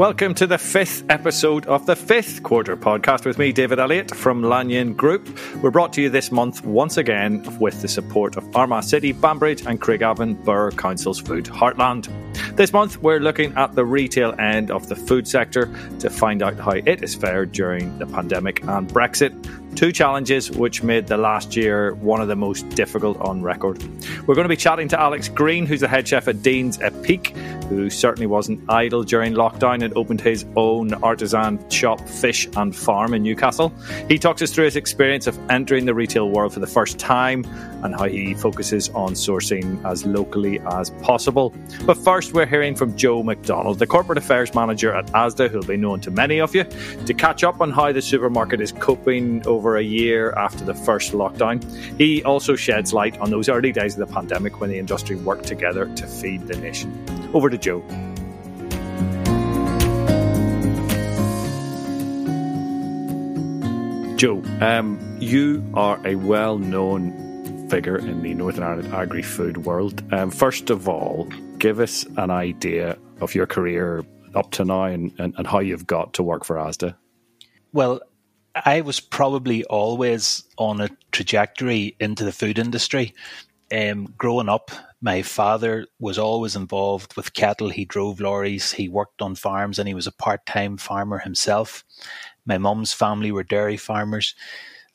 Welcome to the fifth episode of the fifth quarter podcast with me, David Elliott from Lanyon Group. We're brought to you this month once again with the support of Armagh City, Banbridge, and Craigavon Borough Council's Food Heartland. This month, we're looking at the retail end of the food sector to find out how it has fared during the pandemic and Brexit. Two challenges which made the last year one of the most difficult on record. We're going to be chatting to Alex Green, who's the head chef at Dean's at Peak, who certainly wasn't idle during lockdown and opened his own artisan shop, Fish and Farm in Newcastle. He talks us through his experience of entering the retail world for the first time and how he focuses on sourcing as locally as possible. But first, we're hearing from Joe McDonald, the corporate affairs manager at Asda, who'll be known to many of you, to catch up on how the supermarket is coping over a year after the first lockdown. He also sheds light on those early days of the pandemic when the industry worked together to feed the nation. Over to Joe. Joe, um, you are a well known figure in the Northern Ireland agri food world. Um, first of all, give us an idea of your career up to now and, and, and how you've got to work for ASDA. Well, I was probably always on a trajectory into the food industry. Um, growing up, my father was always involved with cattle. He drove lorries, he worked on farms, and he was a part time farmer himself. My mum's family were dairy farmers,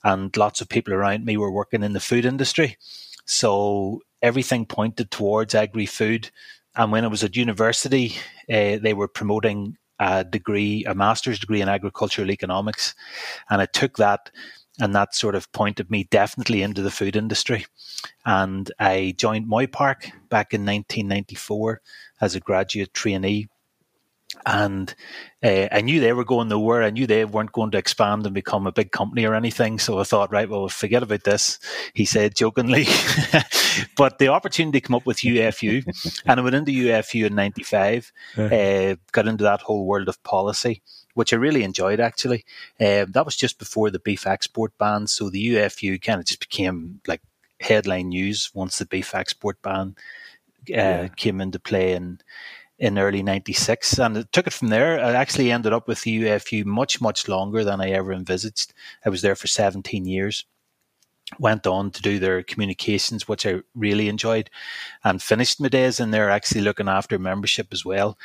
and lots of people around me were working in the food industry. So everything pointed towards agri food. And when I was at university, uh, they were promoting a degree, a master's degree in agricultural economics. And I took that, and that sort of pointed me definitely into the food industry. And I joined Moy Park back in 1994 as a graduate trainee and uh, I knew they were going nowhere. I knew they weren't going to expand and become a big company or anything. So I thought, right, well, forget about this. He said jokingly, but the opportunity came up with UFU, and I went into UFU in '95. Uh, got into that whole world of policy, which I really enjoyed. Actually, uh, that was just before the beef export ban, so the UFU kind of just became like headline news once the beef export ban uh, yeah. came into play and in early 96 and it took it from there. I actually ended up with the ufu much much longer than i ever envisaged. I was there for 17 years. Went on to do their communications which i really enjoyed and finished my days in there actually looking after membership as well.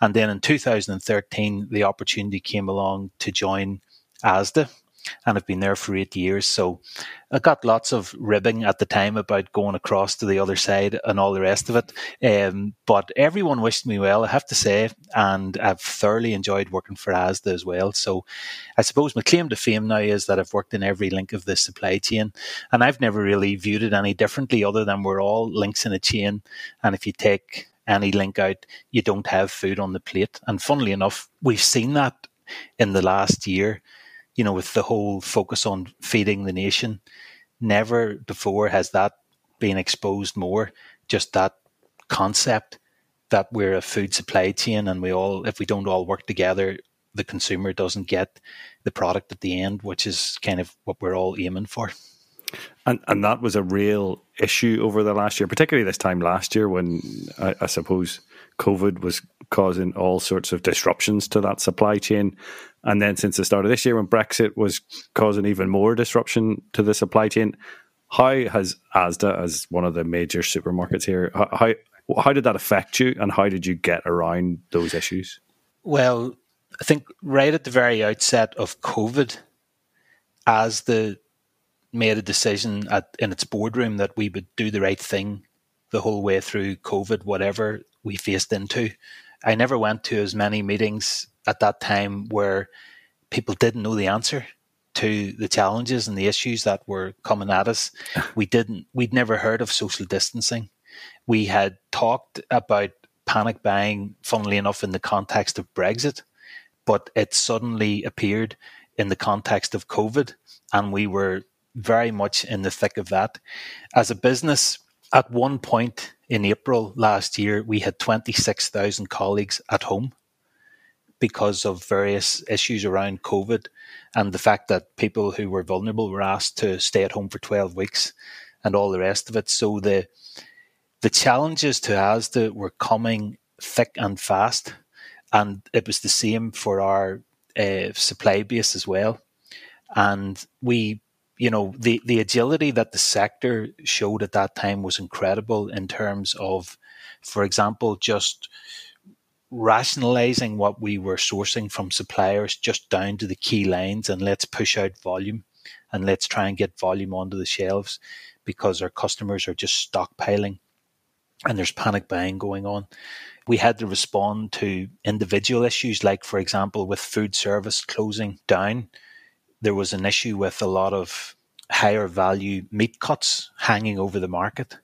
And then in 2013 the opportunity came along to join asda and I've been there for eight years. So I got lots of ribbing at the time about going across to the other side and all the rest of it. Um, but everyone wished me well, I have to say, and I've thoroughly enjoyed working for ASDA as well. So I suppose my claim to fame now is that I've worked in every link of the supply chain, and I've never really viewed it any differently, other than we're all links in a chain. And if you take any link out, you don't have food on the plate. And funnily enough, we've seen that in the last year you know, with the whole focus on feeding the nation, never before has that been exposed more. Just that concept that we're a food supply chain and we all, if we don't all work together, the consumer doesn't get the product at the end, which is kind of what we're all aiming for. And and that was a real issue over the last year, particularly this time last year when I, I suppose COVID was causing all sorts of disruptions to that supply chain. And then since the start of this year, when Brexit was causing even more disruption to the supply chain, how has ASDA, as one of the major supermarkets here, how how did that affect you, and how did you get around those issues? Well, I think right at the very outset of COVID, ASDA made a decision at, in its boardroom that we would do the right thing the whole way through COVID, whatever we faced into. I never went to as many meetings at that time where people didn't know the answer to the challenges and the issues that were coming at us. We didn't, we'd never heard of social distancing. We had talked about panic buying, funnily enough, in the context of Brexit, but it suddenly appeared in the context of COVID, and we were very much in the thick of that. As a business, at one point in April last year, we had 26,000 colleagues at home because of various issues around COVID and the fact that people who were vulnerable were asked to stay at home for 12 weeks and all the rest of it. So the the challenges to ASDA were coming thick and fast. and it was the same for our uh, supply base as well. And we, you know, the the agility that the sector showed at that time was incredible in terms of, for example, just rationalizing what we were sourcing from suppliers just down to the key lines and let's push out volume and let's try and get volume onto the shelves because our customers are just stockpiling and there's panic buying going on. We had to respond to individual issues, like, for example, with food service closing down, there was an issue with a lot of higher value meat cuts hanging over the market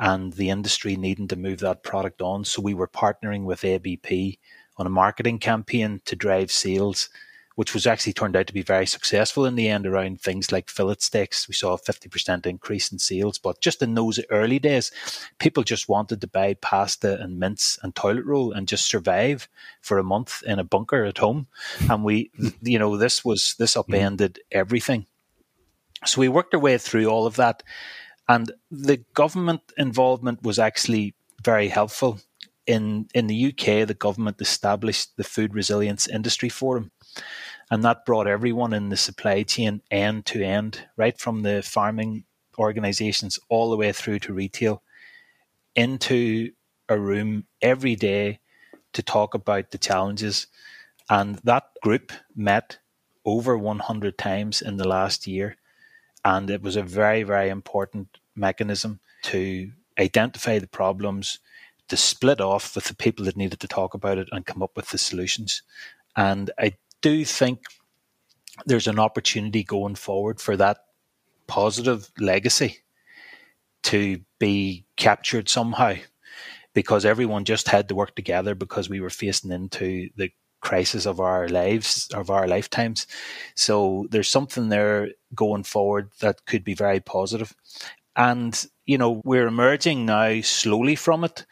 and the industry needing to move that product on. So we were partnering with ABP on a marketing campaign to drive sales, which was actually turned out to be very successful in the end around things like fillet steaks. We saw a 50% increase in sales. But just in those early days, people just wanted to buy pasta and mince and toilet roll and just survive for a month in a bunker at home. And we, you know, this was, this mm-hmm. upended everything. So we worked our way through all of that and the government involvement was actually very helpful. In, in the UK, the government established the Food Resilience Industry Forum, and that brought everyone in the supply chain end to end, right from the farming organizations all the way through to retail, into a room every day to talk about the challenges. And that group met over 100 times in the last year. And it was a very, very important mechanism to identify the problems, to split off with the people that needed to talk about it and come up with the solutions. And I do think there's an opportunity going forward for that positive legacy to be captured somehow because everyone just had to work together because we were facing into the crisis of our lives of our lifetimes so there's something there going forward that could be very positive and, you know, we're emerging now slowly from it.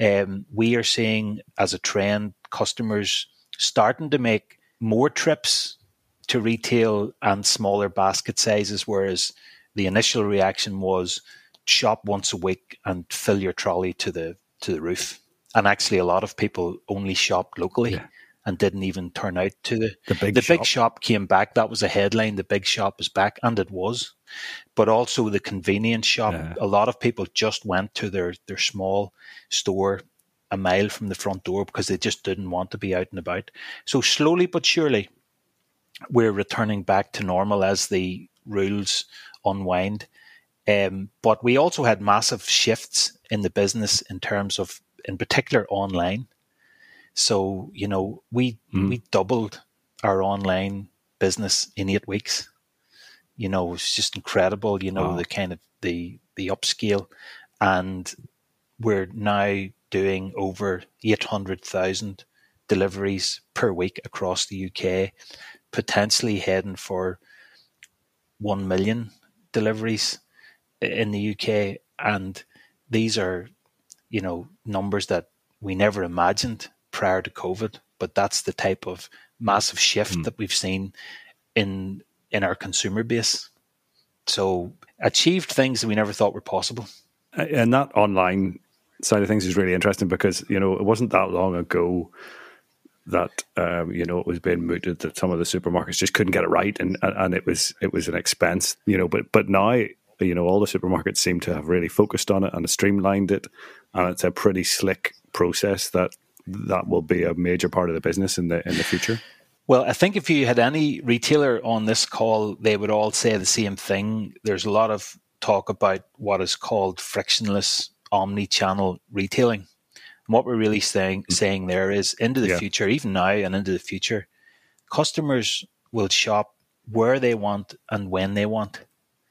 Um, we are seeing as a trend customers starting to make more trips to retail and smaller basket sizes, whereas the initial reaction was shop once a week and fill your trolley to the to the roof. And actually, a lot of people only shopped locally. Yeah and didn't even turn out to the the big the shop. big shop came back. That was a headline. The big shop is back, and it was. But also the convenience shop. Yeah. A lot of people just went to their their small store a mile from the front door because they just didn't want to be out and about. So slowly but surely, we're returning back to normal as the rules unwind. Um, but we also had massive shifts in the business in terms of, in particular, online. So you know, we mm. we doubled our online business in eight weeks. You know, it's just incredible. You know, wow. the kind of the the upscale, and we're now doing over eight hundred thousand deliveries per week across the UK, potentially heading for one million deliveries in the UK, and these are, you know, numbers that we never imagined prior to COVID, but that's the type of massive shift mm. that we've seen in in our consumer base. So achieved things that we never thought were possible. And that online side of things is really interesting because you know it wasn't that long ago that um, you know it was being mooted that some of the supermarkets just couldn't get it right and and it was it was an expense you know but but now you know all the supermarkets seem to have really focused on it and streamlined it and it's a pretty slick process that that will be a major part of the business in the in the future? Well, I think if you had any retailer on this call, they would all say the same thing. There's a lot of talk about what is called frictionless omni-channel retailing. And what we're really saying mm. saying there is into the yeah. future, even now and into the future, customers will shop where they want and when they want.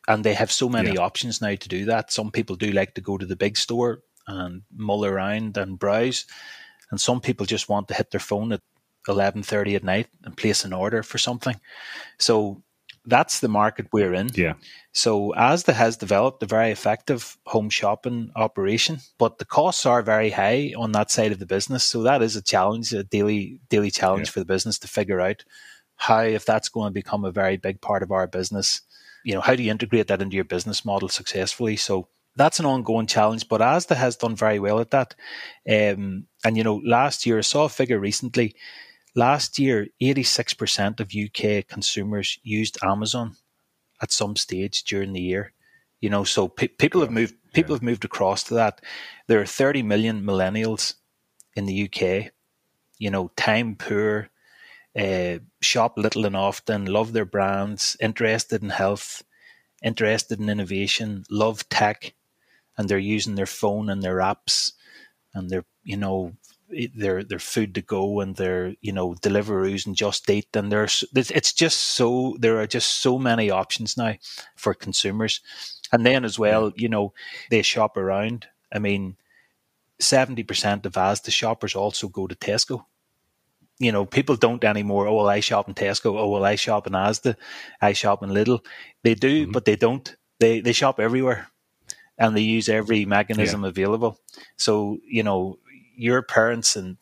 And they have so many yeah. options now to do that. Some people do like to go to the big store and mull around and browse and some people just want to hit their phone at 11.30 at night and place an order for something so that's the market we're in yeah so asda has developed a very effective home shopping operation but the costs are very high on that side of the business so that is a challenge a daily daily challenge yeah. for the business to figure out how if that's going to become a very big part of our business you know how do you integrate that into your business model successfully so that's an ongoing challenge. But Asda has done very well at that. Um, and you know, last year I saw a figure recently. Last year, eighty six percent of UK consumers used Amazon at some stage during the year. You know, so pe- people have moved. People yeah. have moved across to that. There are thirty million millennials in the UK. You know, time poor, uh, shop little and often, love their brands, interested in health, interested in innovation, love tech, and they're using their phone and their apps and they're you know their their food to go and their you know Deliveroos and Just Eat and there's it's just so there are just so many options now for consumers, and then as well you know they shop around. I mean, seventy percent of Asda shoppers also go to Tesco you know, people don't anymore. Oh, well, I shop in Tesco. Oh, well, I shop in Asda. I shop in Lidl. They do, mm-hmm. but they don't. They they shop everywhere, and they use every mechanism yeah. available. So you know, your parents and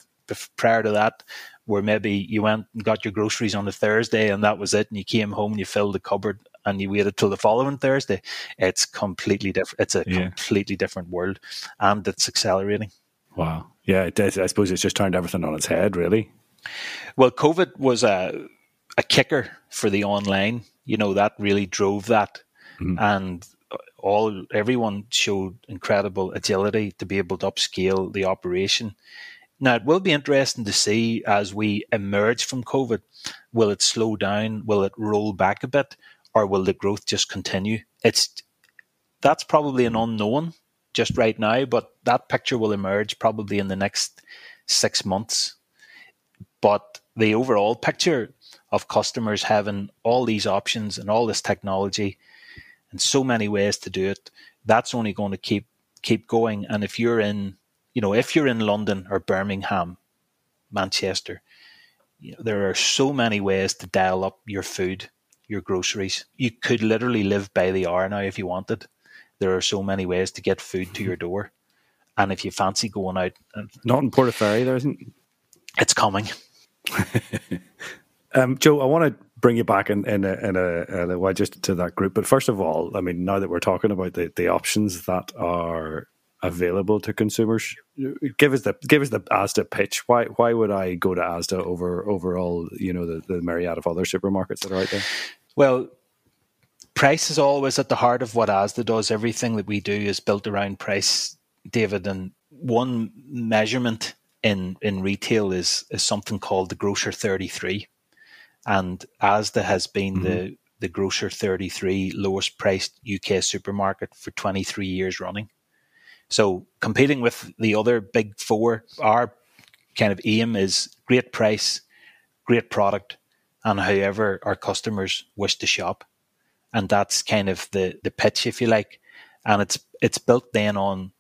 prior to that where maybe you went and got your groceries on a Thursday and that was it, and you came home and you filled the cupboard and you waited till the following Thursday. It's completely different. It's a yeah. completely different world, and it's accelerating. Wow. Yeah, it I suppose it's just turned everything on its head, really. Well, COVID was a a kicker for the online. You know that really drove that, mm-hmm. and all everyone showed incredible agility to be able to upscale the operation. Now it will be interesting to see as we emerge from COVID. Will it slow down? Will it roll back a bit, or will the growth just continue? It's that's probably an unknown just right now, but that picture will emerge probably in the next six months but the overall picture of customers having all these options and all this technology and so many ways to do it, that's only going to keep keep going. And if you're in, you know, if you're in London or Birmingham, Manchester, you know, there are so many ways to dial up your food, your groceries. You could literally live by the hour now if you wanted. There are so many ways to get food to your door. And if you fancy going out, not in Portaferry, there isn't. It's coming. um, Joe, I want to bring you back in, in, a, in, a, in a just to that group. But first of all, I mean, now that we're talking about the, the options that are available to consumers, give us the give us the Asda pitch. Why why would I go to Asda over overall, you know, the, the myriad of other supermarkets that are out there? Well, price is always at the heart of what Asda does. Everything that we do is built around price, David. And one measurement in in retail is is something called the Grocer 33, and Asda has been mm-hmm. the the Grocer 33 lowest priced UK supermarket for 23 years running. So competing with the other big four, our kind of aim is great price, great product, and however our customers wish to shop. And that's kind of the the pitch, if you like. And it's it's built then on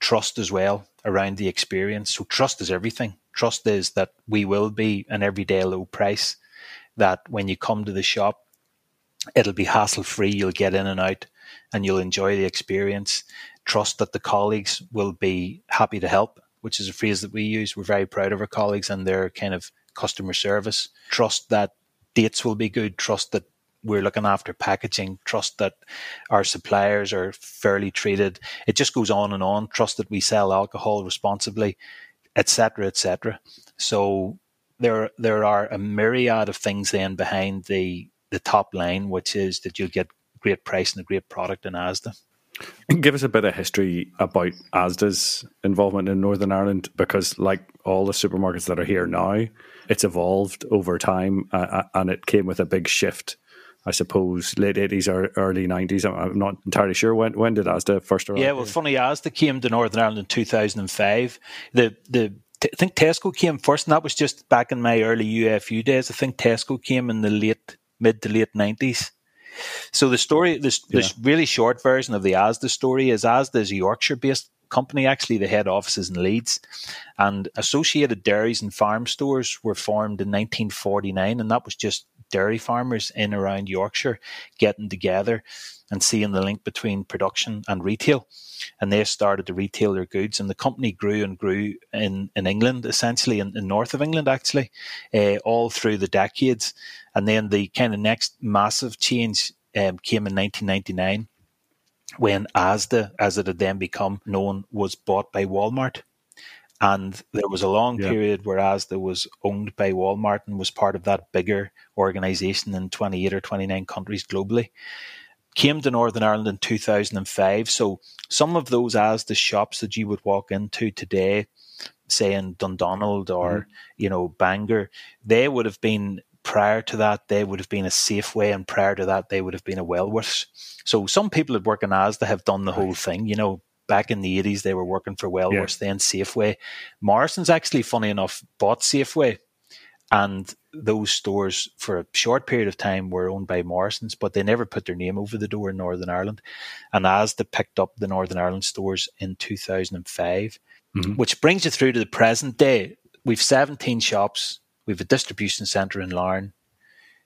trust as well around the experience. So trust is everything. Trust is that we will be an everyday low price, that when you come to the shop, it'll be hassle free. You'll get in and out and you'll enjoy the experience. Trust that the colleagues will be happy to help, which is a phrase that we use. We're very proud of our colleagues and their kind of customer service. Trust that dates will be good. Trust that we're looking after packaging, trust that our suppliers are fairly treated. It just goes on and on. Trust that we sell alcohol responsibly, etc., etc. So there there are a myriad of things then behind the the top line, which is that you'll get great price and a great product in ASDA. Give us a bit of history about ASDA's involvement in Northern Ireland, because like all the supermarkets that are here now, it's evolved over time, uh, and it came with a big shift I suppose late eighties or early nineties. I'm not entirely sure when when did Asda first arrive. Yeah, well, funny Asda came to Northern Ireland in two thousand and five. The the I think Tesco came first, and that was just back in my early UFU days. I think Tesco came in the late mid to late nineties. So the story, this yeah. this really short version of the Asda story is Asda is a Yorkshire based company. Actually, the head office is in Leeds, and associated dairies and farm stores were formed in 1949, and that was just dairy farmers in around Yorkshire getting together and seeing the link between production and retail. And they started to retail their goods, and the company grew and grew in, in England, essentially in, in north of England, actually, uh, all through the decades. And then the kind of next massive change um, came in 1999 when Asda, as it had then become known, was bought by Walmart. And there was a long yeah. period where Asda was owned by Walmart and was part of that bigger organization in 28 or 29 countries globally. Came to Northern Ireland in 2005. So some of those Asda shops that you would walk into today, say in Dundonald or, mm-hmm. you know, Bangor, they would have been prior to that, they would have been a Safeway, and prior to that, they would have been a Wellworths. So some people that work in Asda have done the whole thing. You know, back in the 80s, they were working for Wellworths, yeah. then Safeway. Morrison's actually, funny enough, bought Safeway. And those stores, for a short period of time, were owned by Morrison's, but they never put their name over the door in Northern Ireland. And Asda picked up the Northern Ireland stores in 2005, mm-hmm. which brings you through to the present day. We've 17 shops We've a distribution centre in Larne.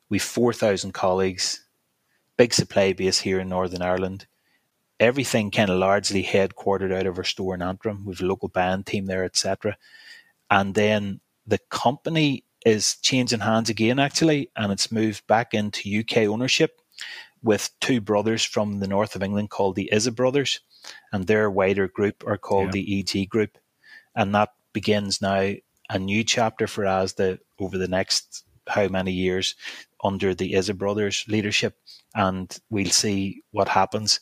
We've 4,000 colleagues, big supply base here in Northern Ireland. Everything kind of largely headquartered out of our store in Antrim. We've a local band team there, etc. And then the company is changing hands again, actually, and it's moved back into UK ownership with two brothers from the north of England called the Issa brothers, and their wider group are called yeah. the EG Group. And that begins now a new chapter for Asda over the next how many years under the Issa brothers leadership, and we'll see what happens.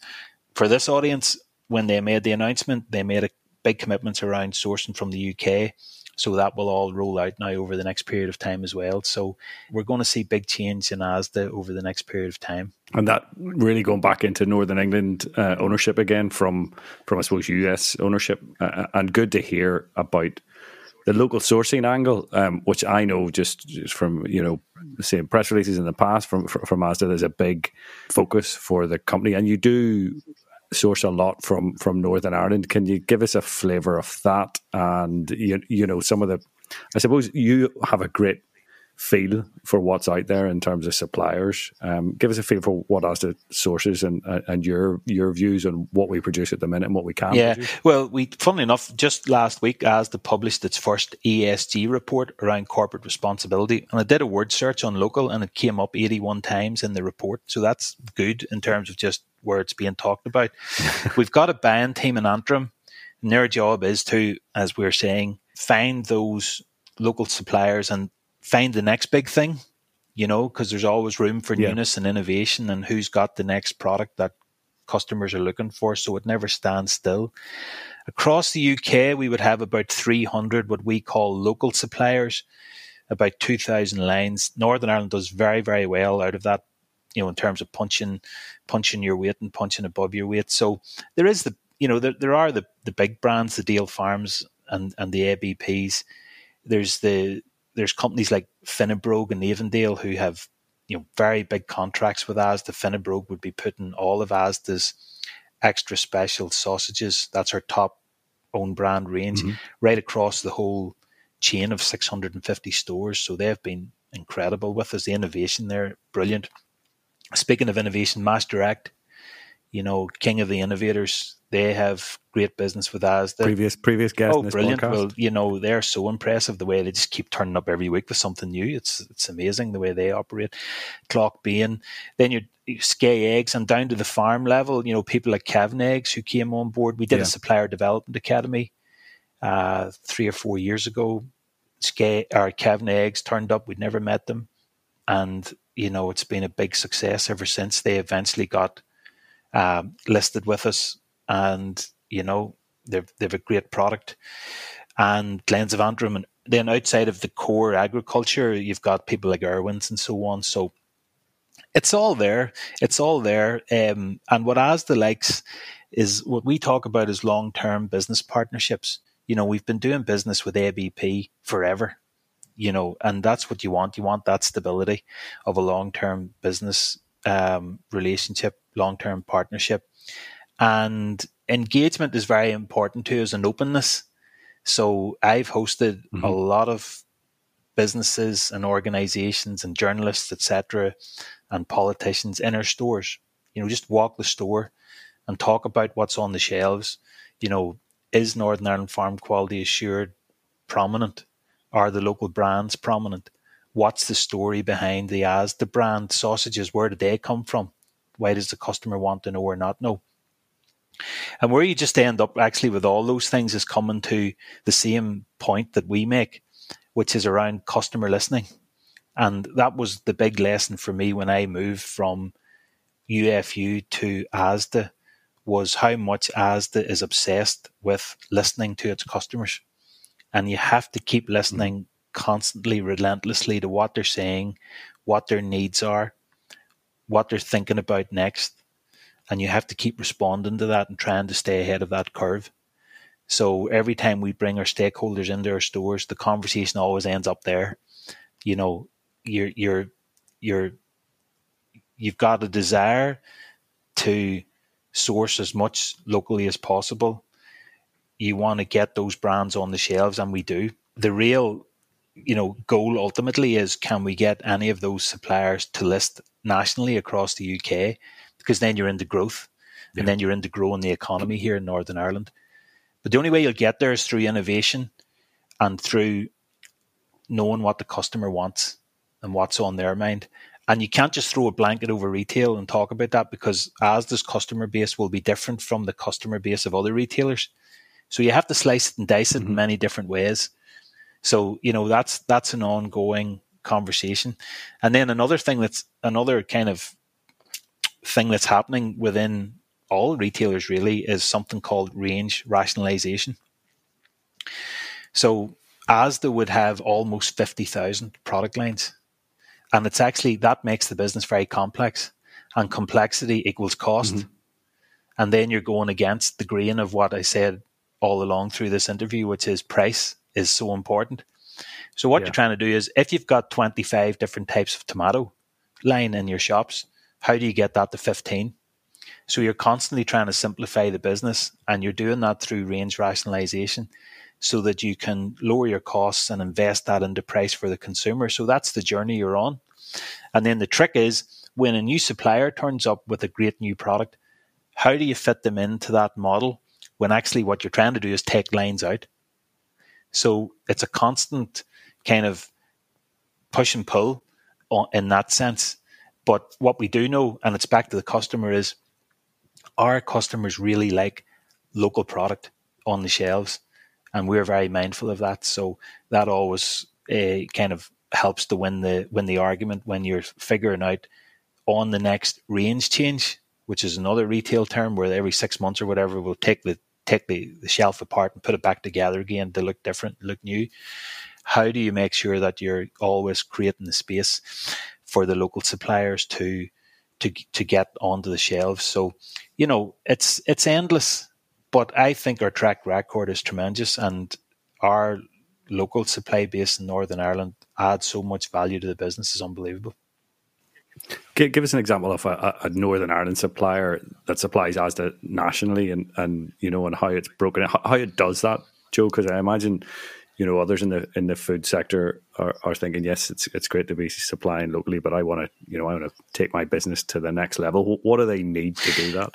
For this audience, when they made the announcement, they made a big commitments around sourcing from the UK. So that will all roll out now over the next period of time as well. So we're going to see big change in ASDA over the next period of time. And that really going back into Northern England uh, ownership again from from I suppose US ownership, uh, and good to hear about the local sourcing angle, um, which I know just, just from you know saying press releases in the past from from Asda, there's a big focus for the company, and you do source a lot from from Northern Ireland. Can you give us a flavour of that? And you you know some of the, I suppose you have a great feel for what's out there in terms of suppliers. Um, give us a feel for what Asda sources and uh, and your your views on what we produce at the minute and what we can. Yeah, produce. well, we funnily enough, just last week, ASDA published its first ESG report around corporate responsibility, and I did a word search on local, and it came up eighty one times in the report. So that's good in terms of just where it's being talked about. We've got a band team in Antrim, and their job is to, as we're saying, find those local suppliers and find the next big thing, you know, because there's always room for yeah. newness and innovation and who's got the next product that customers are looking for. So it never stands still. Across the UK, we would have about 300 what we call local suppliers, about 2,000 lines. Northern Ireland does very, very well out of that, you know, in terms of punching, punching your weight and punching above your weight. So there is the, you know, there, there are the, the big brands, the Dale Farms and, and the ABPs. There's the, there's companies like Finnebrogue and Avondale who have you know very big contracts with Asda. Finnebrogue would be putting all of Asda's extra special sausages. That's our top own brand range mm-hmm. right across the whole chain of 650 stores. So they've been incredible with us. The innovation there, brilliant. Speaking of innovation, Mash Direct, you know, king of the innovators. They have great business with Asda. Previous previous guest. Oh, brilliant! Podcast. Well, you know they're so impressive the way they just keep turning up every week with something new. It's it's amazing the way they operate. Clockbean, then you Skea Eggs, and down to the farm level. You know people like Kevin Eggs who came on board. We did yeah. a supplier development academy uh, three or four years ago. Skea or Kevin Eggs turned up. We'd never met them, and you know it's been a big success ever since. They eventually got um, listed with us, and you know they've they've a great product. And Glens of Antrim, and then outside of the core agriculture, you've got people like Irwin's and so on. So it's all there. It's all there. Um, and what Asda likes is what we talk about is long term business partnerships. You know, we've been doing business with ABP forever, you know, and that's what you want. You want that stability of a long term business um, relationship, long term partnership. And engagement is very important to us and openness. So I've hosted mm-hmm. a lot of businesses and organizations and journalists, etc., and politicians in our stores. You know, just walk the store and talk about what's on the shelves. You know, is Northern Ireland Farm Quality Assured prominent? Are the local brands prominent? what's the story behind the Asda brand sausages? Where do they come from? Why does the customer want to know or not know? And where you just end up actually with all those things is coming to the same point that we make, which is around customer listening. And that was the big lesson for me when I moved from UFU to ASDA was how much ASDA is obsessed with listening to its customers. And you have to keep listening constantly, relentlessly to what they're saying, what their needs are, what they're thinking about next. And you have to keep responding to that and trying to stay ahead of that curve. So every time we bring our stakeholders into our stores, the conversation always ends up there. You know, you're you're you're you've got a desire to source as much locally as possible. You want to get those brands on the shelves, and we do. The real, you know, goal ultimately is can we get any of those suppliers to list nationally across the UK? Because then you're into growth, yeah. and then you're into growing the economy here in Northern Ireland. But the only way you'll get there is through innovation and through knowing what the customer wants and what's on their mind. And you can't just throw a blanket over retail and talk about that because Asda's customer base will be different from the customer base of other retailers. So you have to slice it and dice it mm-hmm. in many different ways. So, you know, that's that's an ongoing conversation. And then another thing that's another kind of thing that's happening within all retailers really is something called range rationalization. So Asda would have almost 50,000 product lines and it's actually that makes the business very complex, and complexity equals cost. Mm-hmm. And then you're going against the grain of what I said all along through this interview, which is price is so important. So what yeah. you're trying to do is if you've got 25 different types of tomato line in your shops, how do you get that to 15? So you're constantly trying to simplify the business and you're doing that through range rationalization so that you can lower your costs and invest that into price for the consumer. So that's the journey you're on. And then the trick is when a new supplier turns up with a great new product, how do you fit them into that model when actually what you're trying to do is take lines out? So it's a constant kind of push and pull in that sense. But what we do know, and it's back to the customer, is our customers really like local product on the shelves and we're very mindful of that. So that always uh, kind of helps to win the win the argument when you're figuring out on the next range change, which is another retail term where every six months or whatever we'll take the take the, the shelf apart and put it back together again to look different, look new. How do you make sure that you're always creating the space for the local suppliers to to to get onto the shelves? So, you know, it's it's endless but I think our track record is tremendous, and our local supply base in Northern Ireland adds so much value to the business is unbelievable. Give, give us an example of a, a, Northern Ireland supplier that supplies Asda nationally, and, and you know, and how it's broken, how, how it does that, Joe. Because I imagine, you know, others in the in the food sector are, are thinking, yes, it's it's great to be supplying locally, but I want to, you know, I want to take my business to the next level. What do they need to do that?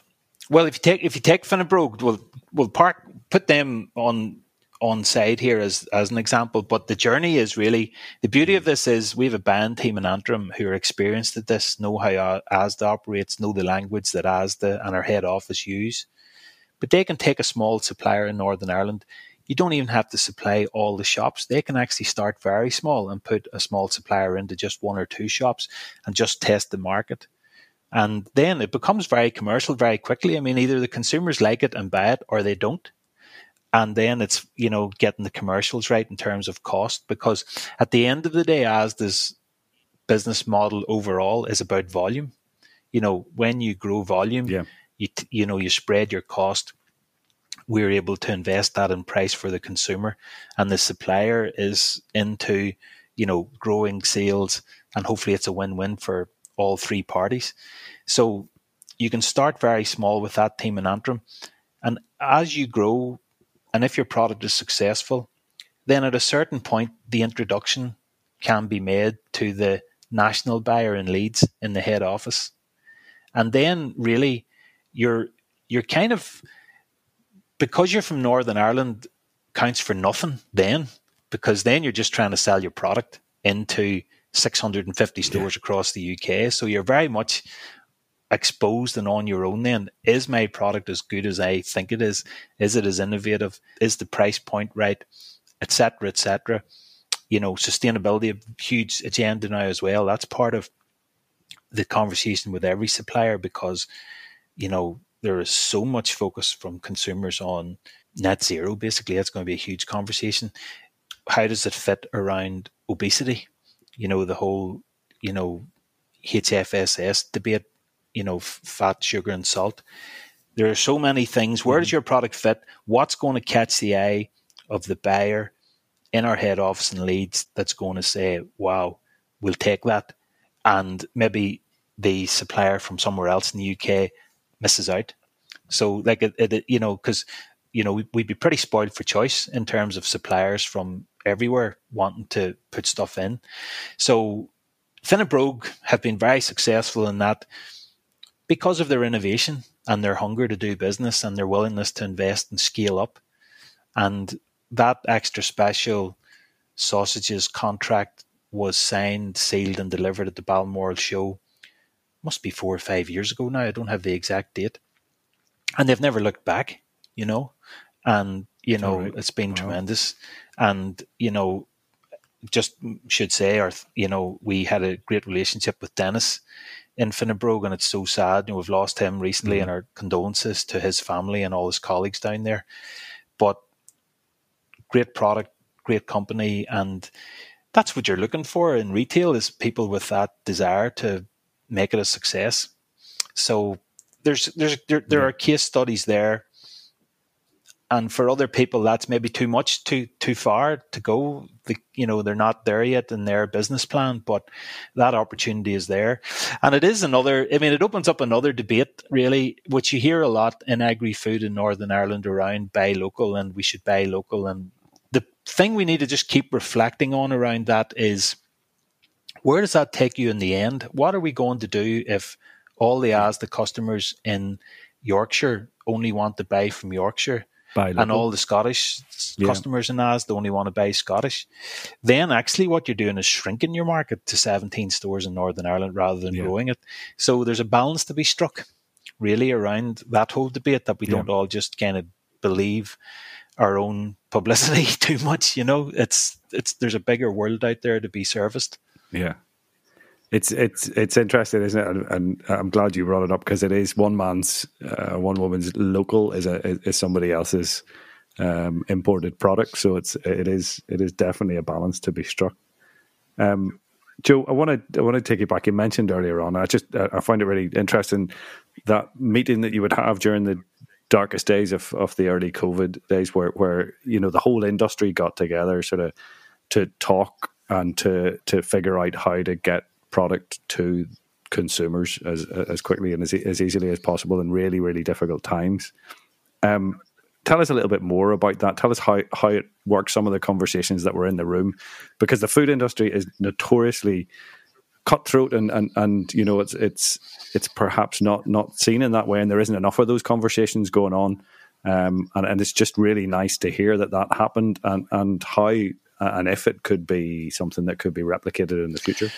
Well, if you take if you take Finnan we'll we'll park put them on on side here as as an example. But the journey is really the beauty of this is we have a band team in Antrim who are experienced at this, know how ASDA operates, know the language that ASDA and our head office use. But they can take a small supplier in Northern Ireland. You don't even have to supply all the shops. They can actually start very small and put a small supplier into just one or two shops and just test the market. And then it becomes very commercial very quickly. I mean, either the consumers like it and buy it or they don't. And then it's, you know, getting the commercials right in terms of cost because at the end of the day, Asda's business model overall is about volume. You know, when you grow volume, yeah. you, you know, you spread your cost. We're able to invest that in price for the consumer and the supplier is into, you know, growing sales and hopefully it's a win-win for all three parties. So you can start very small with that team in Antrim. And as you grow, and if your product is successful, then at a certain point, the introduction can be made to the national buyer in Leeds in the head office. And then really you're you're kind of because you're from Northern Ireland counts for nothing then, because then you're just trying to sell your product into 650 stores yeah. across the UK. So you're very much exposed and on your own then. Is my product as good as i think it is? Is it as innovative? Is the price point right? Etc etc you know sustainability a huge agenda now as well. That's part of the conversation with every supplier because you know there is so much focus from consumers on net zero basically that's going to be a huge conversation how does it fit around obesity you know the whole you know hfss debate you know, fat, sugar, and salt. There are so many things. Where does mm-hmm. your product fit? What's going to catch the eye of the buyer in our head office in Leeds that's going to say, wow, we'll take that? And maybe the supplier from somewhere else in the UK misses out. So, like, it, it you know, because, you know, we'd be pretty spoiled for choice in terms of suppliers from everywhere wanting to put stuff in. So, Brogue have been very successful in that because of their innovation and their hunger to do business and their willingness to invest and scale up. And that extra special sausages contract was signed, sealed, and delivered at the Balmoral show. Must be four or five years ago now. I don't have the exact date. And they've never looked back, you know. And, you know, right. it's been wow. tremendous. And, you know, just should say, or, you know, we had a great relationship with Dennis in Finnebrogue, and it's so sad. You know, we've lost him recently, mm. and our condolences to his family and all his colleagues down there. But great product, great company, and that's what you're looking for in retail is people with that desire to make it a success. So there's there's there, there are case studies there. And for other people that's maybe too much too too far to go. The, you know they're not there yet in their business plan but that opportunity is there. And it is another i mean it opens up another debate really which you hear a lot in agri-food in northern ireland around buy local and we should buy local. And the thing we need to just keep reflecting on around that is where does that take you in the end what are we going to do if all the Asda customers in yorkshire only want to buy from yorkshire and all the Scottish yeah. customers in Asda only want to buy Scottish, then actually what you're doing is shrinking your market to 17 stores in Northern Ireland rather than yeah. growing it. So there's a balance to be struck really around that whole debate that we yeah. don't all just kind of believe our own publicity too much. You know, it's it's there's a bigger world out there to be serviced. Yeah, it's it's it's interesting, isn't it? And, I'm glad you brought it up because it is one man's, uh, one woman's local is a is somebody else's um, imported product. So it's it is it is definitely a balance to be struck. Um, Joe, I want to I want to take you back. You mentioned earlier on. I just I find it really interesting that meeting that you would have during the darkest days of, of the early COVID days, where where you know the whole industry got together, sort of to talk and to to figure out how to get product to consumers as as quickly and as, as easily as possible in really really difficult times. Um, tell us a little bit more about that. Tell us how how it works. Some of the conversations that were in the room, because the food industry is notoriously cutthroat and and and you know it's it's it's perhaps not not seen in that way, and there isn't enough of those conversations going on. Um, and, and it's just really nice to hear that that happened and and how and if it could be something that could be replicated in the future.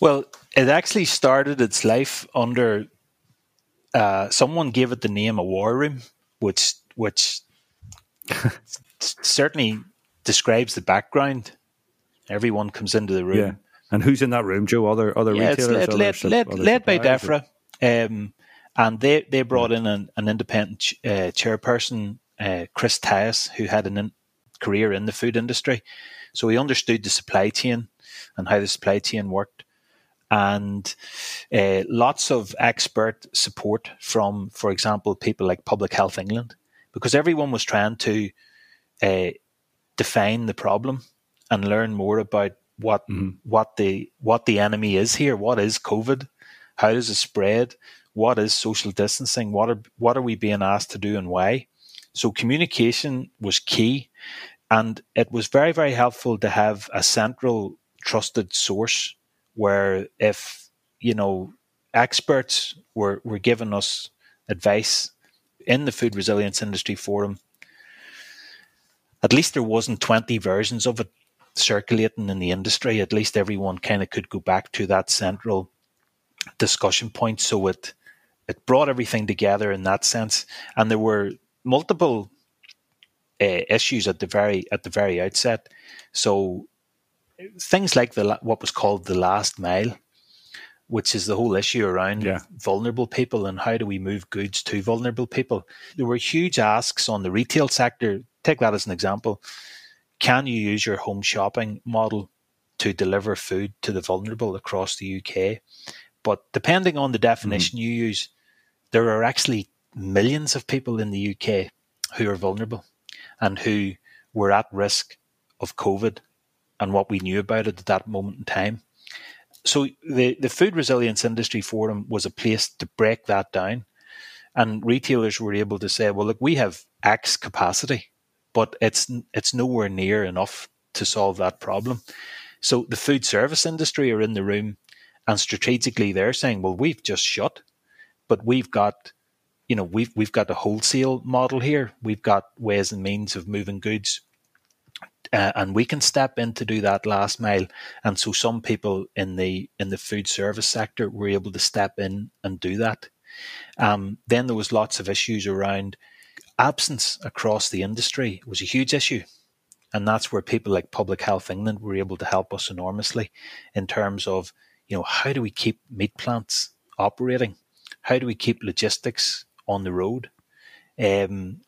Well, it actually started its life under uh, someone gave it the name a war room, which which certainly describes the background. Everyone comes into the room. Yeah. And who's in that room, Joe? Other other yeah, retailers, led, led, led, other led by DEFRA, um, and they they brought in an, an independent uh, chairperson, uh, Chris Tyas, who had a in, career in the food industry, so he understood the supply chain and how the supply chain worked and uh, lots of expert support from, for example, people like Public Health England, because everyone was trying to uh, define the problem and learn more about what mm-hmm. what the what the enemy is here. What is COVID? How does it spread? What is social distancing? What are what are we being asked to do and why? So communication was key, and it was very very helpful to have a central trusted source where if you know experts were were giving us advice in the food resilience industry forum at least there wasn't 20 versions of it circulating in the industry. At least everyone kind of could go back to that central discussion point. So it it brought everything together in that sense, and there were multiple uh, issues at the very at the very outset. So things like the what was called the last mile, which is the whole issue around yeah. vulnerable people and how do we move goods to vulnerable people. There were huge asks on the retail sector. Take that as an example. Can you use your home shopping model to deliver food to the vulnerable across the UK? But depending on the definition mm. you use, there are actually millions of people in the UK who are vulnerable and who were at risk of COVID and what we knew about it at that moment in time. So the, the Food Resilience Industry Forum was a place to break that down. And retailers were able to say, well, look, we have X capacity, but it's it's nowhere near enough to solve that problem. So the food service industry are in the room and strategically they're saying, well, we've just shut, but we've got you know, we've we've got a wholesale model here. We've got ways and means of moving goods, uh, and we can step in to do that last mile. And so, some people in the in the food service sector were able to step in and do that. Um, then there was lots of issues around absence across the industry. Was a huge issue, and that's where people like Public Health England were able to help us enormously in terms of you know how do we keep meat plants operating how do we keep logistics on the road. Um,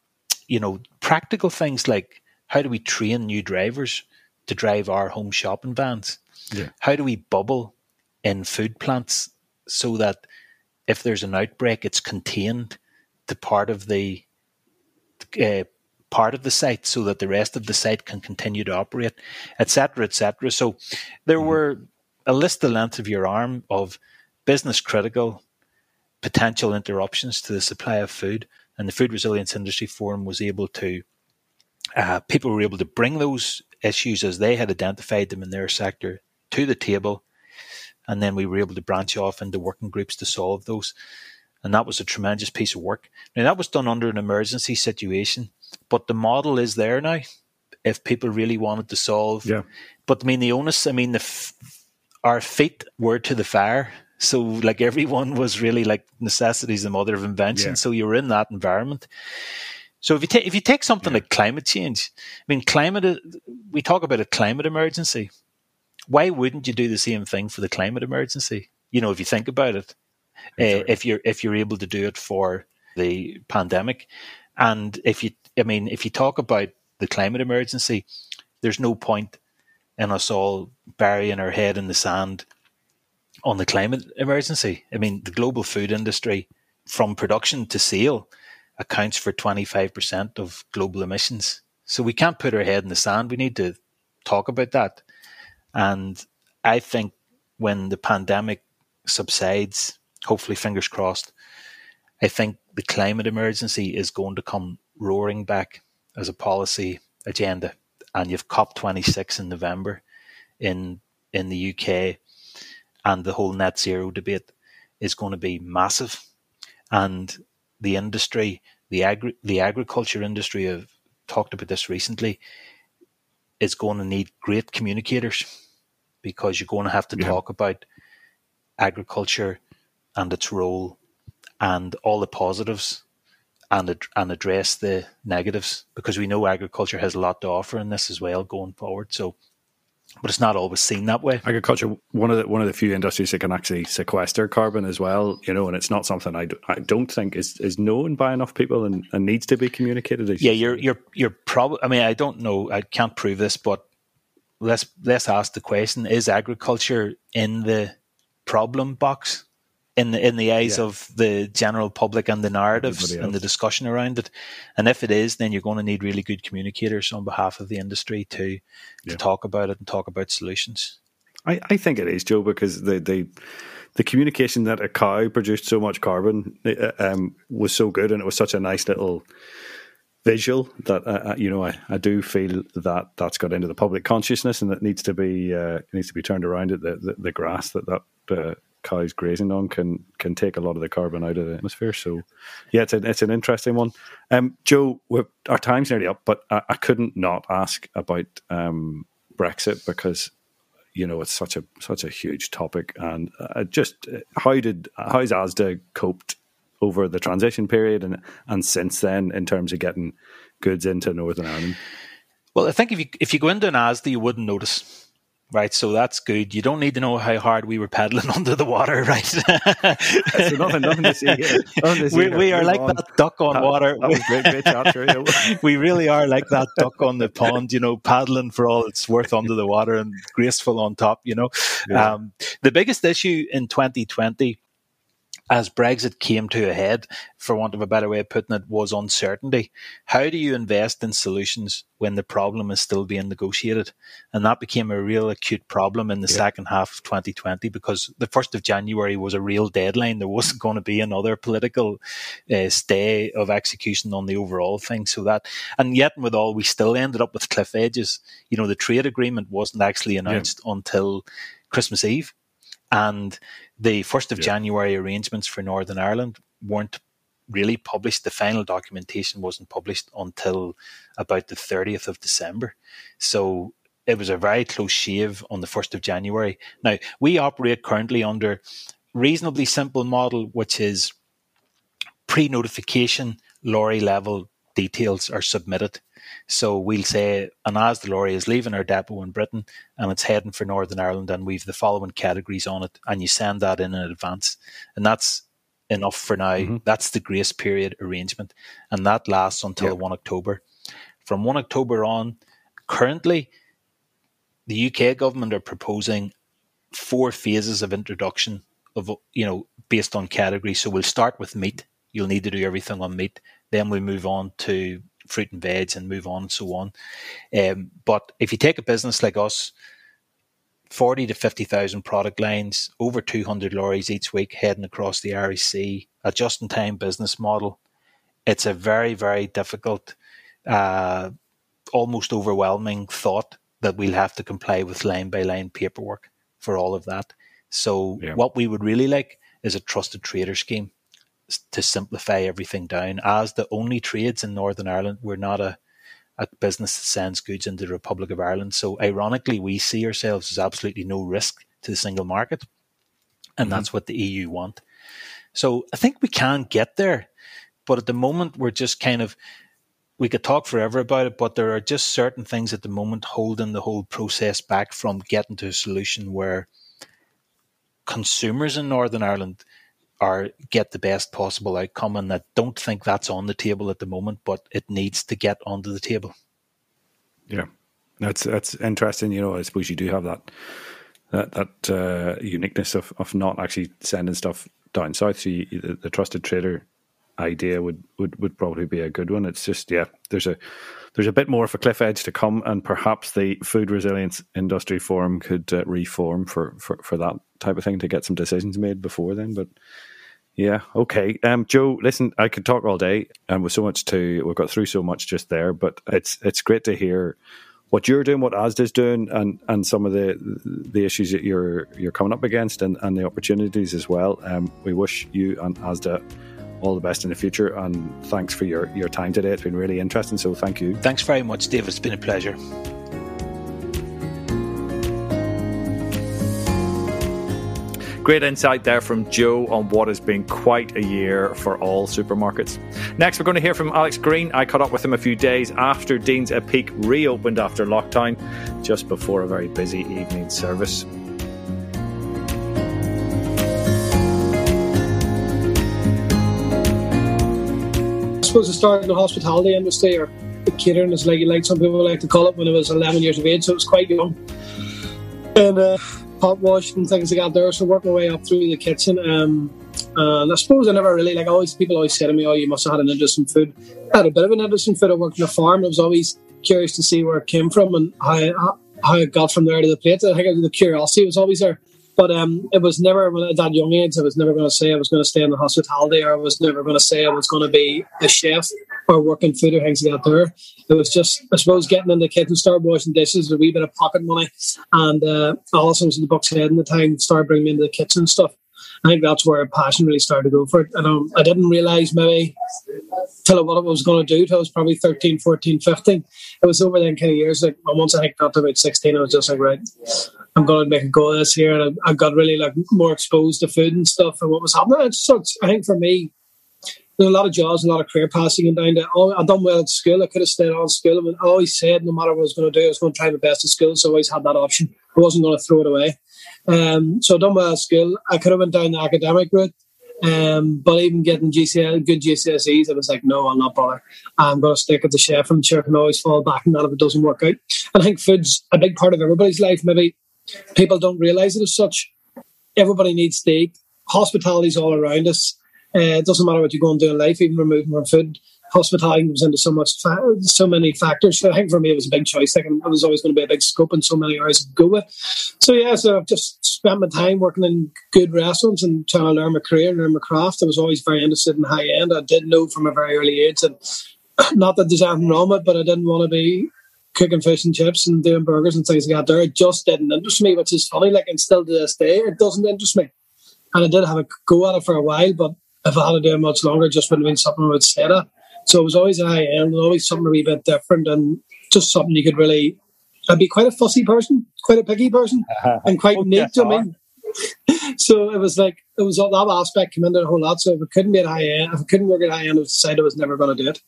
you know, practical things like how do we train new drivers to drive our home shopping vans? Yeah. How do we bubble in food plants so that if there's an outbreak, it's contained to part of the uh, part of the site, so that the rest of the site can continue to operate, etc., etc. So there mm-hmm. were a list the length of your arm of business critical potential interruptions to the supply of food. And the Food Resilience Industry Forum was able to, uh, people were able to bring those issues as they had identified them in their sector to the table. And then we were able to branch off into working groups to solve those. And that was a tremendous piece of work. Now, that was done under an emergency situation, but the model is there now if people really wanted to solve. Yeah. But I mean, the onus, I mean, the f- our feet were to the fire so like everyone was really like necessities the mother of invention. Yeah. So you were in that environment. So if you take if you take something yeah. like climate change, I mean climate we talk about a climate emergency. Why wouldn't you do the same thing for the climate emergency? You know, if you think about it, uh, if you're if you're able to do it for the pandemic, and if you, I mean, if you talk about the climate emergency, there's no point in us all burying our head in the sand on the climate emergency. I mean, the global food industry, from production to sale, accounts for 25% of global emissions. So we can't put our head in the sand. We need to talk about that. And I think when the pandemic subsides, hopefully, fingers crossed, I think the climate emergency is going to come roaring back as a policy agenda. And you've COP26 in November in in the UK and the whole net zero debate is going to be massive. And the industry, the agri- the agriculture industry, have talked about this recently, is going to need great communicators because you're going to have to yeah. talk about agriculture and its role and all the positives and and address the negatives because we know agriculture has a lot to offer in this as well going forward. So but it's not always seen that way. Agriculture, one of the one of the few industries that can actually sequester carbon as well, you know, and it's not something I, do, I don't think is, is known by enough people and, and needs to be communicated. Yeah, you're you're you're probably. I mean, I don't know. I can't prove this, but let's let's ask the question: Is agriculture in the problem box? In the in the eyes yeah. of the general public and the narratives and the discussion around it. And if it is, then you're going to need really good communicators on behalf of the industry to yeah. to talk about it and talk about solutions. I, I think it is, Joe, because the the the communication that a cow produced so much carbon uh, um, was so good, and it was such a nice little visual that uh, uh, you know I, I do feel that that's got into the public consciousness and that needs to be uh, needs to be turned around at the, the, the grass that that uh, cows grazing on can can take a lot of the carbon out of the atmosphere. So, yeah, it's, a, it's an interesting one. Um, Joe, our time's nearly up, but I, I couldn't not ask about um, Brexit because you know it's such a such a huge topic, and uh, just uh, how did how's ASDA coped over the transition period and and since then in terms of getting goods into Northern Ireland? Well, I think if you if you go into an ASDA, you wouldn't notice. Right, so that's good. You don't need to know how hard we were pedaling under the water, right? so nothing, nothing to see here. To see we, we are like on. that duck on that, water. That was great, great chat, we really are like that duck on the pond, you know, paddling for all it's worth under the water and graceful on top, you know. Yeah. Um, the biggest issue in 2020 as Brexit came to a head, for want of a better way of putting it, was uncertainty. How do you invest in solutions when the problem is still being negotiated? And that became a real acute problem in the yeah. second half of 2020 because the 1st of January was a real deadline. There wasn't going to be another political uh, stay of execution on the overall thing. So that, and yet with all, we still ended up with cliff edges. You know, the trade agreement wasn't actually announced yeah. until Christmas Eve. And the 1st of yeah. January arrangements for Northern Ireland weren't really published. The final documentation wasn't published until about the 30th of December. So it was a very close shave on the 1st of January. Now, we operate currently under reasonably simple model, which is pre-notification lorry level details are submitted so we'll say, and as the lorry is leaving our depot in Britain and it's heading for Northern Ireland, and we've the following categories on it, and you send that in in advance, and that's enough for now. Mm-hmm. That's the grace period arrangement, and that lasts until yep. one October. From one October on, currently, the UK government are proposing four phases of introduction of you know based on category. So we'll start with meat. You'll need to do everything on meat. Then we move on to fruit and veg and move on and so on. Um, but if you take a business like us, 40 to 50,000 product lines, over 200 lorries each week heading across the Irish Sea, a just in time business model, it's a very, very difficult, uh, almost overwhelming thought that we'll have to comply with line by line paperwork for all of that. So, yeah. what we would really like is a trusted trader scheme to simplify everything down. As the only trades in Northern Ireland, we're not a, a business that sends goods into the Republic of Ireland. So, ironically, we see ourselves as absolutely no risk to the single market. And mm-hmm. that's what the EU want. So, I think we can get there. But at the moment, we're just kind of, we could talk forever about it, but there are just certain things at the moment holding the whole process back from getting to a solution where consumers in Northern Ireland or get the best possible outcome. And I don't think that's on the table at the moment, but it needs to get onto the table. Yeah, that's that's interesting. You know, I suppose you do have that that that uh, uniqueness of of not actually sending stuff down south. So you, the, the trusted trader idea would, would would probably be a good one. It's just yeah, there's a there's a bit more of a cliff edge to come, and perhaps the Food Resilience Industry Forum could uh, reform for, for, for that type of thing to get some decisions made before then. But yeah, okay. Um, Joe, listen, I could talk all day, and with so much to we've got through so much just there, but it's it's great to hear what you're doing, what ASDA's doing, and and some of the the issues that you're you're coming up against, and, and the opportunities as well. Um, we wish you and ASDA all the best in the future. And thanks for your, your time today. It's been really interesting. So thank you. Thanks very much, Dave. It's been a pleasure. Great insight there from Joe on what has been quite a year for all supermarkets. Next, we're going to hear from Alex Greene. I caught up with him a few days after Deanes EIPIC reopened after lockdown, just before a very busy evening service. I suppose I started in the hospitality industry or the catering, as like, like some people like to call it, when I was 11 years of age, so it was quite young. And uh, pot wash and things like that there, so working my way up through the kitchen. Um, and I suppose I never really, like, always people always say to me, oh, you must have had an interest in food. I had a bit of an interest in food. I worked on a farm. I was always curious to see where it came from and how, how it got from there to the plate. I think the curiosity was always there. But um, it was never at that young age. I was never going to say I was going to stay in the hospitality, or I was never going to say I was going to be a chef or working food or things like that. There, it was just I suppose getting in the kitchen, start washing dishes, a wee bit of pocket money, and uh, Alison was in the Buck's Head in the time, started bringing me into the kitchen and stuff. I think that's where passion really started to go for it. And um, I didn't realize maybe till what I was going to do till I was probably 13, 14, 15. It was over then kind of years. Like once I got to about 16, I was just like, right, I'm going to make a go of this year. And I, I, got really like more exposed to food and stuff and what was happening. It's, so I think for me, there's a lot of jobs, a lot of career passing and down there. Oh, I done well at school. I could have stayed on school. I, mean, I always said no matter what I was going to do, I was going to try my best at school. So I always had that option. I wasn't going to throw it away. Um, so I done well at school. I could have went down the academic route. Um, but even getting GCSE, good GCSEs, I was like, no, I'll not bother. I'm going to stick at the chef. I'm sure I can always fall back on that if it doesn't work out. I think food's a big part of everybody's life. Maybe people don't realise it as such. Everybody needs to eat. Hospitality's all around us. Uh, it doesn't matter what you go and do in life, even removing from food. Hospitality comes into so much, fa- so many factors. So I think for me, it was a big choice. Like, it was always going to be a big scope and so many areas to go with. So yeah, so I've just spent my time working in good restaurants and trying to learn my career, and learn my craft. I was always very interested in high end. I did know from a very early age and not that there's anything wrong with it, but I didn't want to be cooking fish and chips and doing burgers and things like that. There, it just didn't interest me, which is funny. Like, and still to this day, it doesn't interest me. And I did have a go at it for a while, but if I had to do it much longer, it just wouldn't have been something I would say that. So it was always a high end, always something a wee bit different, and just something you could really. I'd be quite a fussy person, quite a picky person, and quite neat. to me. so it was like it was all that aspect came into the whole lot. So if I couldn't be at high end, if I couldn't work at high end, I decided I was never going to do it.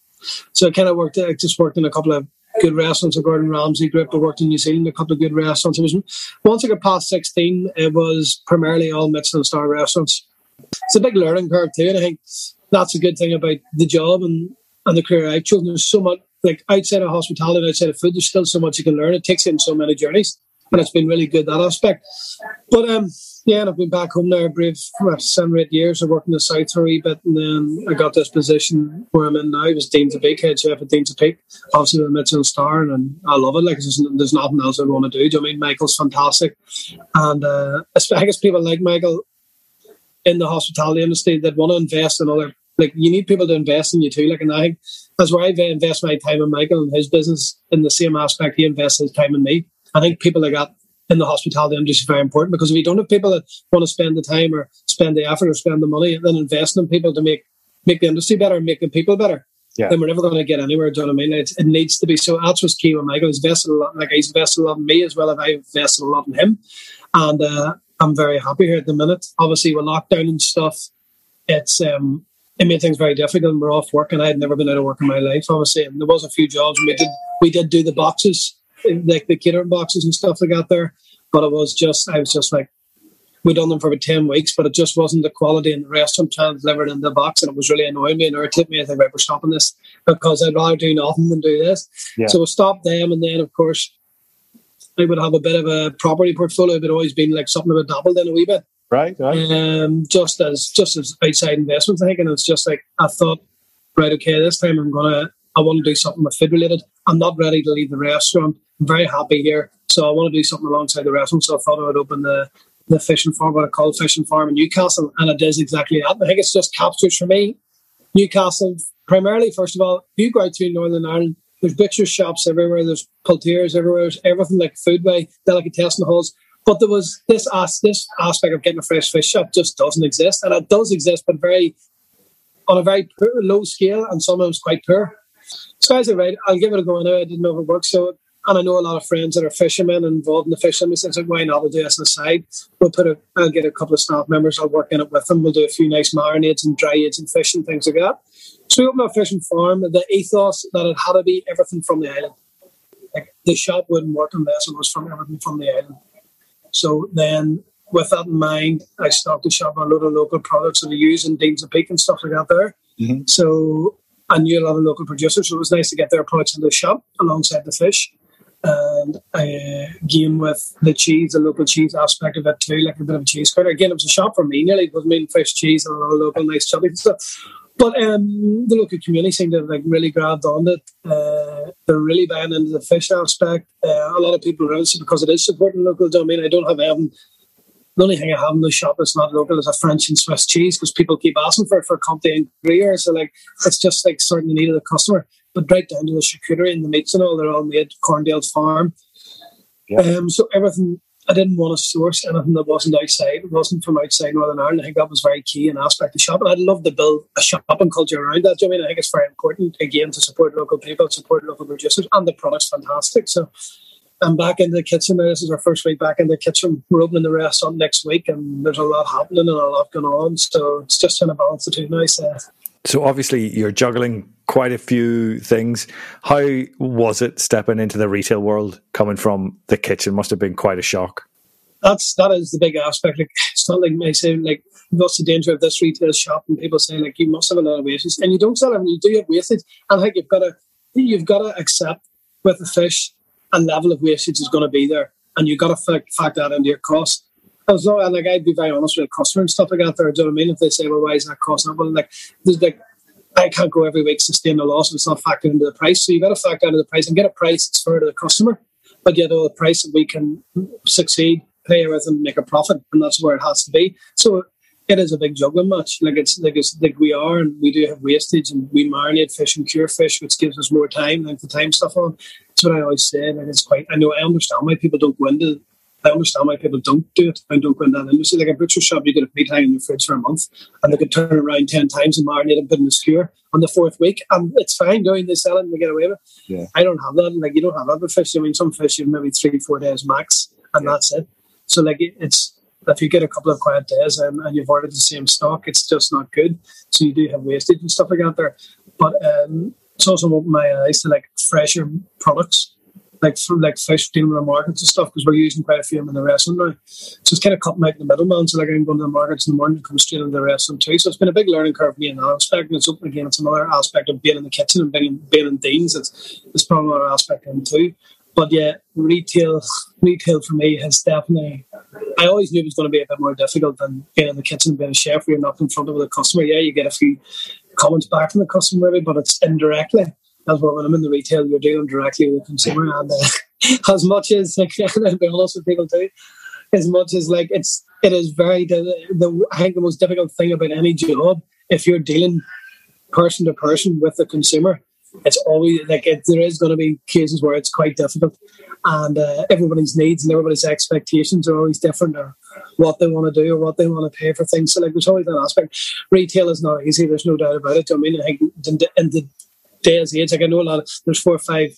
So I kind of worked. I just worked in a couple of good restaurants. The Gordon Ramsay group. I worked in New Zealand, a couple of good restaurants. It was once I got past sixteen, it was primarily all Michelin star restaurants. It's a big learning curve too, and I think that's a good thing about the job and, and the career I've chosen. There's so much like outside of hospitality outside of food, there's still so much you can learn. It takes in so many journeys. And it's been really good that aspect. But um yeah, and I've been back home there brief for seven or eight years. I worked in the south for a bit, and then I got this position where I'm in now. I was Deanes EIPIC, head chef at Deanes EIPIC, obviously with Michelin star, and I love it. Like there's, there's nothing else I want to do. do I mean Michael's fantastic, and uh, I guess people like Michael in the hospitality industry that want to invest in other. Like you need people to invest in you too. Like and I think that's where I invest my time in Michael and his business in the same aspect. He invests his time in me. I think people like that in the hospitality industry is very important because if you don't have people that want to spend the time or spend the effort or spend the money then invest in people to make make the industry better and make the people better, yeah. then we're never going to get anywhere. Do you know what I mean? It, it needs to be so. That's what's key with Michael. He's invested a lot. Like he's invested a lot in me as well as I've invested a lot in him, and uh, I'm very happy here at the minute. Obviously, with lockdown and stuff, it's um, it made things very difficult. And we're off work, and I had never been out of work in my life, obviously. And there was a few jobs, and we did we did do the boxes, like the catering boxes and stuff like that there. But it was just, I was just like, we done them for about 10 weeks, but it just wasn't the quality in the restaurant trying to deliver it in the box. And it was really annoying me and irritated me. I think, right, we're stopping this because I'd rather do nothing than do this. Yeah. So we stopped them. And then, of course, I would have a bit of a property portfolio, but always been like something I would dabbled in a wee bit. Right, right. Um, just as just as outside investments, I think, and it's just like I thought, right, okay, this time I'm gonna, I want to do something with food related. I'm not ready to leave the restaurant. I'm very happy here. So I want to do something alongside the restaurant. So I thought I would open the the Fish and Farm, what I call Fish and Farm in Newcastle, and it does exactly that. I think it's just captures for me. Newcastle, primarily, first of all, you go out to Northern Ireland, there's butchers shops everywhere, there's poultiers everywhere, there's everything like foodway, delicatessen halls. But there was this as this aspect of getting a fresh fish shop just doesn't exist, and it does exist, but very on a very poor, low scale, and sometimes quite poor. So I said, right, I'll give it a go. I know I didn't know if it worked, so and I know a lot of friends that are fishermen involved in the fishing. So like, why not? We'll do this on the side. We'll put a, I'll get a couple of staff members. I'll work in it with them. We'll do a few nice marinades and dry and fish and things like that. So we opened a Fish and Farm. The ethos that it had to be everything from the island. Like the shop wouldn't work unless it was from everything from the island. So then, with that in mind, I stocked the shop on a lot of local products that we use in Deanes EIPIC and stuff like that there. Mm-hmm. So I knew a lot of local producers, so it was nice to get their products in the shop alongside the fish and a game with the cheese, the local cheese aspect of it too, like a bit of a cheese cutter. Again, it was a shop for me nearly. It was main fresh cheese and a lot of local nice chutney stuff. But um, the local community seemed to have like really grabbed on it. Uh, they're really buying into the fish aspect. Uh, a lot of people around because it is supporting local domain. I don't have um, the only thing I have in the shop that's not local is a French and Swiss cheese because people keep asking for it for Comté and Gruyere. So like it's just like certain the need of the customer but right down to the charcuterie and the meats and all, they're all made Corndale's farm. Yeah. Um, so everything, I didn't want to source anything that wasn't outside. It wasn't from outside Northern Ireland. I think that was very key in aspect of shop. And I'd love to build a shopping culture around that. Do you know I mean? I think it's very important, again, to support local people, support local producers, and the product's fantastic. So I'm back in the kitchen now. This is our first week back in the kitchen. We're opening the restaurant next week, and there's a lot happening and a lot going on. So it's just trying to balance the two now. So So obviously you're juggling quite a few things. How was it stepping into the retail world coming from the kitchen? Must have been quite a shock. That's that is the big aspect. Like it's not like me saying like what's the danger of this retail shop and people saying like you must have a lot of wastage and you don't sell them, you do have wastage. And I think you've got to you've got to accept with the fish a level of wastage is going to be there, and you've got to factor that into your cost. As well, like I'd be very honest with a customer and stuff like that. There, do you know what I mean? If they say, "Well, why is that costing?" Well, like there's like I can't go every week sustain the loss if it's not factored into the price. So you've got to factor into the price and get a price that's fair to the customer, but yet a price that we can succeed, pay with, and make a profit, and that's where it has to be. So it is a big juggling match. Like it's like it's like we are, and we do have wastage, and we marinate fish and cure fish, which gives us more time, like the time stuff on. That's what I always say. Like it's quite. I know I understand why people don't go into. I understand why people don't do it and don't go into that industry. Like a butcher shop, you get a meat hang in your fridge for a month, and they could turn it around ten times and marinate and put in the skewer on the fourth week, and it's fine. Doing they sell it and they get away with. it. Yeah. I don't have that. Like you don't have other fish. I mean, some fish you have maybe three, four days max, and yeah. that's it. So like it, it's if you get a couple of quiet days and, and you've ordered the same stock, it's just not good. So you do have wastage and stuff like that there. But um, it's also opened my eyes to like fresher products, like from like fish dealing with the markets and stuff, because we're using quite a few of them in the restaurant now. So it's kind of cutting out in the middleman. So like I'm going to the markets in the morning, come straight into the restaurant too. So it's been a big learning curve in that aspect. And it's open again. It's another aspect of being in the kitchen and being, being in Dean's. It's, it's probably another aspect in too. But yeah, retail retail for me has definitely. I always knew it was going to be a bit more difficult than being in the kitchen and being a chef where you're not in front of the customer. Yeah, you get a few comments back from the customer maybe, but it's indirectly. As well, when I'm in the retail, you're dealing directly with the consumer, and uh, as much as like, I'll be honest with people too, as much as like it's it is very the, the I think the most difficult thing about any job if you're dealing person to person with the consumer it's always like it, there is going to be cases where it's quite difficult, and uh, everybody's needs and everybody's expectations are always different, or what they want to do or what they want to pay for things. So like there's always that aspect. Retail is not easy. There's no doubt about it. I mean, I think in the, in the day's age, like I know a lot of there's four or five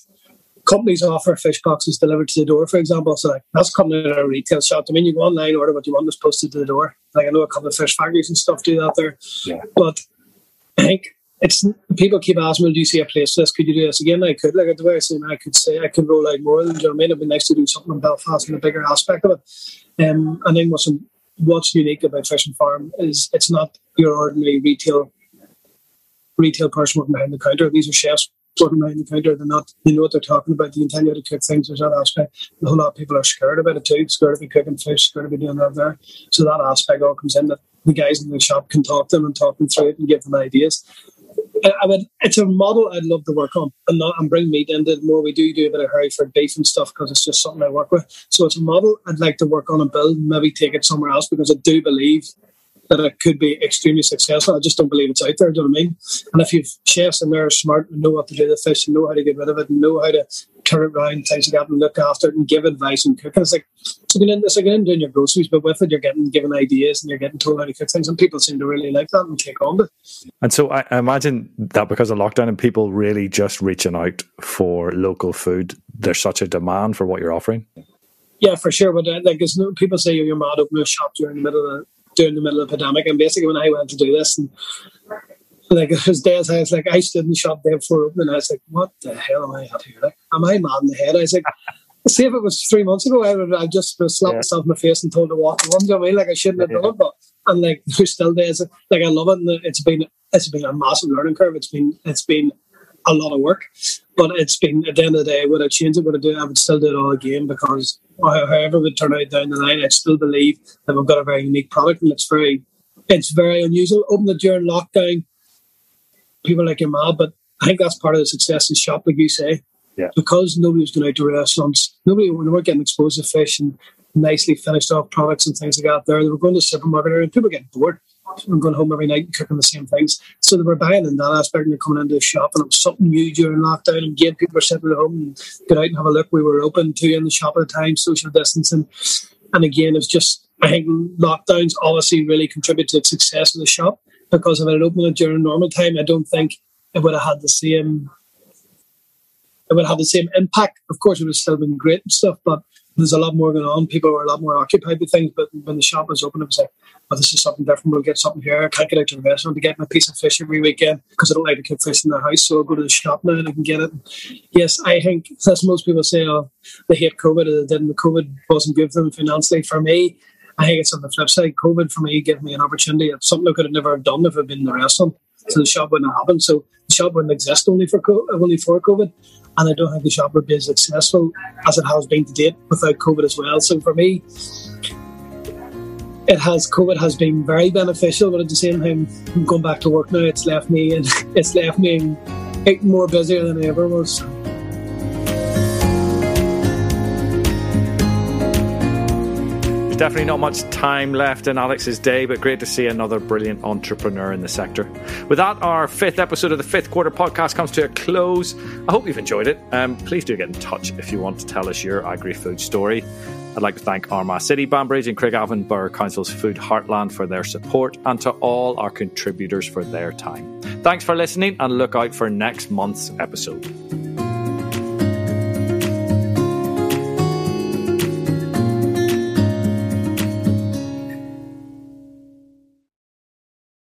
companies offer fish boxes delivered to the door, for example. So like that's coming in a retail shop. I mean, you go online, order what you want, it's posted to the door. Like I know a couple of fish factories and stuff do that there. Yeah. But I think it's people keep asking me, do you see a place for this? Could you do this again? I could. Like the way I say, I could say I could roll out more. Than, you know what I mean? It'd be nice to do something in Belfast and a bigger aspect of it. Um, and then what's what's unique about Fish and Farm is it's not your ordinary retail retail person working behind the counter. These are chefs working behind the counter. They're not. They know what they're talking about. They can you to cook things. There's that aspect. A whole lot of people are scared about it too. Scared to be cooking fish. Scared to be doing that there. So that aspect all comes in. That the guys in the shop can talk to them and talk them through it and give them ideas. I would, it's a model I'd love to work on and not and bring meat into it more. We do do a bit of Hereford beef and stuff because it's just something I work with. So it's a model I'd like to work on and build, and maybe take it somewhere else because I do believe that it could be extremely successful. I just don't believe it's out there. Do you know what I mean? And if you've chefs and they're smart and know what to do with the fish and know how to get rid of it and know how to turn it around, things like that, and look after it and give advice and cooking, it's like it's like, it's like doing your groceries, but with it, you're getting given ideas and you're getting told how to cook things, and people seem to really like that and take on it. And so I imagine that because of lockdown and people really just reaching out for local food, there's such a demand for what you're offering. Yeah, for sure. But uh, like, people say you're mad opening a shop during the middle of during the middle of the pandemic. And basically, when I went to do this, and like it was days, I was like, I stood in the shop there before opening, and I was like, what the hell am I at here? Like, am I mad in the head? I was like, see if it was three months ago, I would have just slapped yeah. myself in the face and told to walk the one. You know I mean? Like I shouldn't have done it, but and like there's still days like I love it. And it's been it's been a massive learning curve. It's been it's been a lot of work, but it's been at the end of the day, would I change it? Would I do? It? I would still do it all again because however it would turn out down the line, I still believe that we've got a very unique product and it's very it's very unusual. Open it during lockdown, people like your mad, but I think that's part of the success of shop, like you say. Yeah. Because nobody was going out to restaurants, nobody when they were getting exposed to fish and nicely finished off products and things like that there. They were going to the supermarket and people were getting bored. I'm going home every night and cooking the same things. So they were buying in that aspect and they're coming into the shop and it was something new during lockdown and again people were sitting at home and get out and have a look. We were open two in the shop at a time, social distancing. And again, it's just I think lockdowns obviously really contribute to the success of the shop because if it had opened it during normal time, I don't think it would have had the same it would have the same impact. Of course, it would have still been great and stuff, but there's a lot more going on. People are a lot more occupied with things. But when the shop was open, it was like, oh, this is something different. We'll get something here. I can't get out to the restaurant to get my piece of fish every weekend because I don't like to cook fish in the house. So I'll go to the shop now and I can get it. Yes, I think, as most people say, oh, they hate COVID or they didn't. COVID wasn't good for them financially. For me, I think it's on the flip side. COVID for me gave me an opportunity. It's something I could have never done if I'd been in the restaurant. So the shop wouldn't have happened. So the shop wouldn't exist only for only for COVID and I don't think the shop would be as successful as it has been to date without COVID as well. So for me, it has COVID has been very beneficial, but at the same time, I'm going back to work now. It's left me and it's left me more busier than I ever was. Definitely not much time left in Alex's day, but great to see another brilliant entrepreneur in the sector. With that, our fifth episode of the fifth quarter podcast comes to a close. I hope you've enjoyed it. Um, please do get in touch if you want to tell us your agri food story. I'd like to thank Armagh City, Banbridge, and Craigavon Borough Council's Food Heartland for their support and to all our contributors for their time. Thanks for listening and look out for next month's episode.